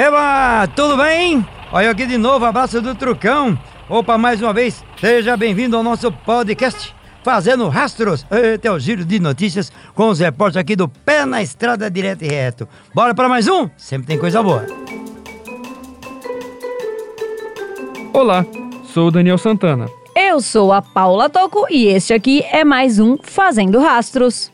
Eba, tudo bem? Olha aqui de novo, abraço do Trucão. Opa, mais uma vez, seja bem-vindo ao nosso podcast Fazendo Rastros. Eita, é o giro de notícias com os repórteres aqui do Pé na Estrada Direto e Reto. Bora para mais um? Sempre tem coisa boa. Olá, sou o Daniel Santana. Eu sou a Paula Toco e este aqui é mais um Fazendo Rastros.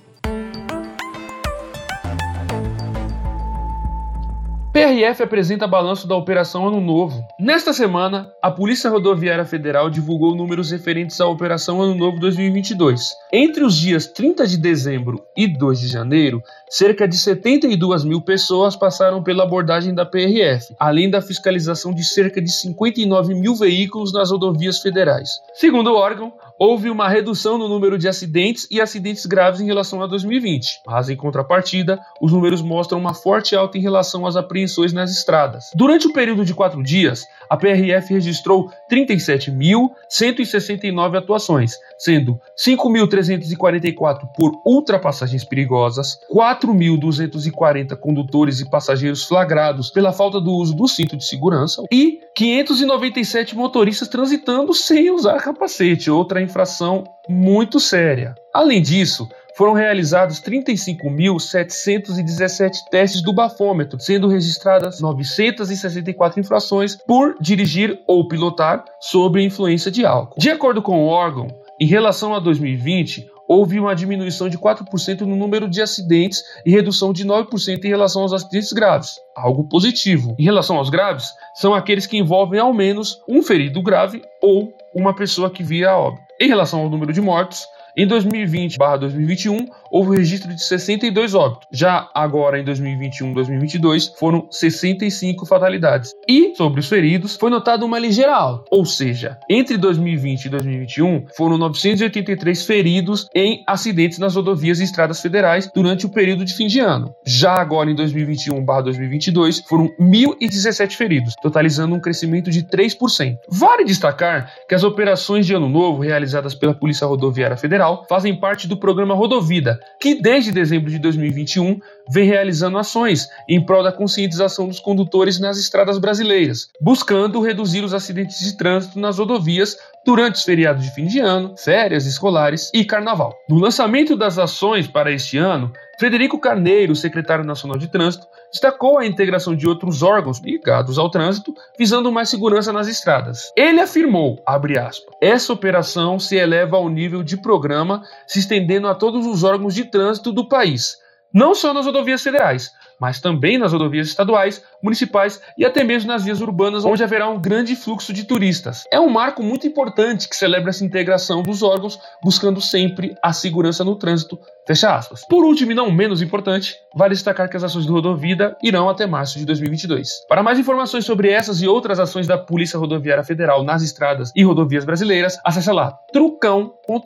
PRF apresenta balanço da Operação Ano Novo. Nesta semana, a Polícia Rodoviária Federal divulgou números referentes à Operação Ano Novo 2022. Entre os dias 30 de dezembro e 2 de janeiro, cerca de 72 mil pessoas passaram pela abordagem da PRF, além da fiscalização de cerca de 59 mil veículos nas rodovias federais. Segundo o órgão, houve uma redução no número de acidentes e acidentes graves em relação a 2020, mas em contrapartida, os números mostram uma forte alta em relação às apreensões nas estradas. Durante o período de quatro dias, a PRF registrou 37.169 atuações, sendo 5.344 por ultrapassagens perigosas, 4.240 condutores e passageiros flagrados pela falta do uso do cinto de segurança e 597 motoristas transitando sem usar capacete, outra infração muito séria. Além disso, foram realizados 35.717 testes do bafômetro, sendo registradas 964 infrações por dirigir ou pilotar sob influência de álcool. De acordo com o órgão, em relação a 2020, houve uma diminuição de 4% no número de acidentes e redução de 9% em relação aos acidentes graves, algo positivo. Em relação aos graves, são aqueles que envolvem ao menos um ferido grave ou uma pessoa que via a óbito. Em relação ao número de mortos, em 2020/2021 houve o registro de 62 óbitos. Já agora em 2021/2022 foram 65 fatalidades. E sobre os feridos foi notada uma ligeira alta, ou seja, entre 2020 e 2021 foram 983 feridos em acidentes nas rodovias e estradas federais durante o período de fim de ano. Já agora em 2021/2022 foram 1017 feridos, totalizando um crescimento de 3%. Vale destacar que as operações de ano novo realizadas pela Polícia Rodoviária Federal Fazem parte do programa Rodovida, que desde dezembro de 2021 vem realizando ações em prol da conscientização dos condutores nas estradas brasileiras, buscando reduzir os acidentes de trânsito nas rodovias durante os feriados de fim de ano, férias escolares e carnaval. No lançamento das ações para este ano, Frederico Carneiro, secretário nacional de trânsito, destacou a integração de outros órgãos ligados ao trânsito, visando mais segurança nas estradas. Ele afirmou, aspas, essa operação se eleva ao nível de programa, se estendendo a todos os órgãos de trânsito do país, não só nas rodovias federais, mas também nas rodovias estaduais, municipais e até mesmo nas vias urbanas, onde haverá um grande fluxo de turistas. É um marco muito importante que celebra essa integração dos órgãos, buscando sempre a segurança no trânsito. Fecha aspas. Por último e não menos importante, vale destacar que as ações do Rodovida irão até março de 2022. Para mais informações sobre essas e outras ações da Polícia Rodoviária Federal nas estradas e rodovias brasileiras, acesse lá trucão.com.br.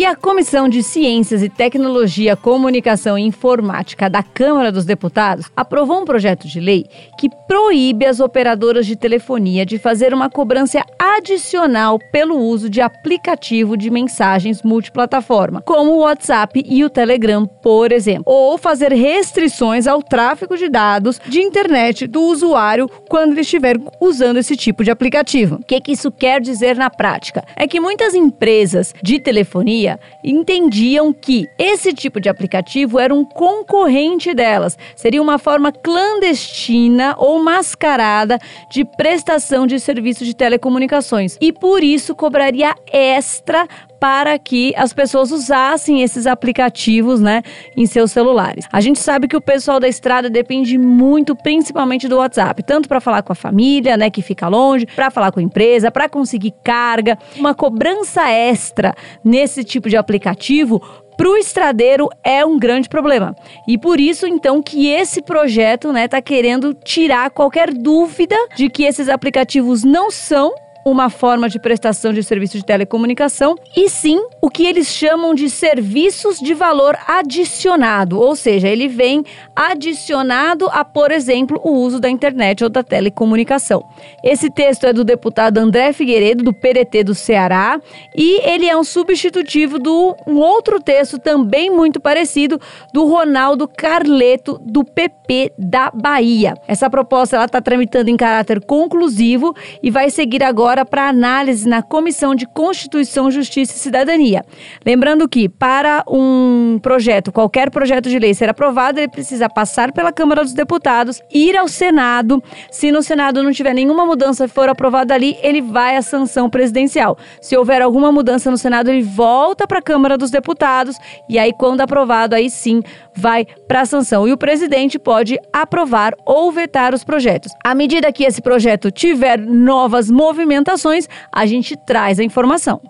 E a Comissão de Ciências e Tecnologia, Comunicação e Informática da Câmara dos Deputados aprovou um projeto de lei que proíbe as operadoras de telefonia de fazer uma cobrança adicional pelo uso de aplicativo de mensagens multiplataforma, como o WhatsApp e o Telegram, por exemplo, ou fazer restrições ao tráfego de dados de internet do usuário quando ele estiver usando esse tipo de aplicativo. O que, que isso quer dizer na prática? É que muitas empresas de telefonia entendiam que esse tipo de aplicativo era um concorrente delas, seria uma forma clandestina ou mascarada de prestação de serviços de telecomunicações. E por isso cobraria extra para que as pessoas usassem esses aplicativos, né, em seus celulares. A gente sabe que o pessoal da estrada depende muito, principalmente do WhatsApp, tanto para falar com a família, né, que fica longe, para falar com a empresa, para conseguir carga, uma cobrança extra nesse tipo de aplicativo para o estradeiro é um grande problema. E por isso, então, que esse projeto está né, tá querendo tirar qualquer dúvida de que esses aplicativos não são uma forma de prestação de serviço de telecomunicação, e sim o que eles chamam de serviços de valor adicionado, ou seja, ele vem adicionado a, por exemplo, o uso da internet ou da telecomunicação. Esse texto é do deputado André Figueiredo, do PDT do Ceará, e ele é um substitutivo do um outro texto também muito parecido do Ronaldo Carleto, do PP da Bahia. Essa proposta ela está tramitando em caráter conclusivo e vai seguir agora para análise na Comissão de Constituição, Justiça e Cidadania. Lembrando que para um projeto, qualquer projeto de lei ser aprovado, ele precisa passar pela Câmara dos Deputados, ir ao Senado. Se no Senado não tiver nenhuma mudança e for aprovado ali, ele vai à sanção presidencial. Se houver alguma mudança no Senado, ele volta para a Câmara dos Deputados e aí quando aprovado, aí sim vai para a sanção. E o presidente pode aprovar ou vetar os projetos. À medida que esse projeto tiver novas movimentações, a gente traz a informação.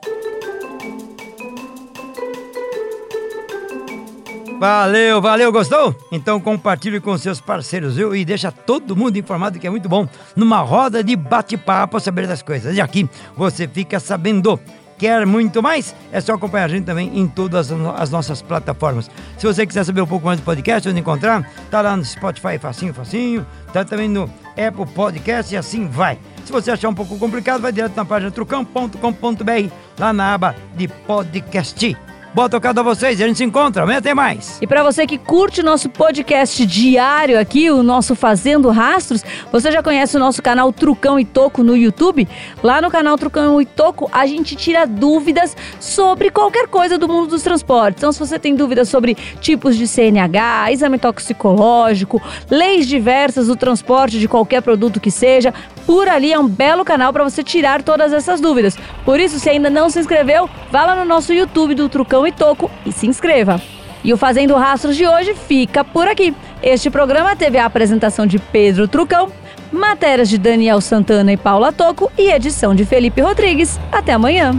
Valeu, valeu, gostou? Então compartilhe com seus parceiros, viu? E deixa todo mundo informado que é muito bom numa roda de bate-papo saber das coisas. E aqui você fica sabendo. Quer muito mais? É só acompanhar a gente também em todas as nossas plataformas. Se você quiser saber um pouco mais do podcast, onde encontrar, tá lá no Spotify facinho, facinho, tá também no Apple Podcast e assim vai. Se você achar um pouco complicado, vai direto na página trucão.com.br, lá na aba de podcast. Boa tocada a vocês a gente se encontra. Amanhã tem mais. E para você que curte o nosso podcast diário aqui, o nosso Fazendo Rastros, você já conhece o nosso canal Trucão e Toco no YouTube? Lá no canal Trucão e Toco, a gente tira dúvidas sobre qualquer coisa do mundo dos transportes. Então, se você tem dúvidas sobre tipos de CNH, exame toxicológico, leis diversas do transporte de qualquer produto que seja, por ali é um belo canal para você tirar todas essas dúvidas. Por isso, se ainda não se inscreveu, vá lá no nosso YouTube do Trucão e Toco e se inscreva. E o Fazendo Rastros de hoje fica por aqui. Este programa teve a apresentação de Pedro Trucão, matérias de Daniel Santana e Paula Toco e edição de Felipe Rodrigues. Até amanhã.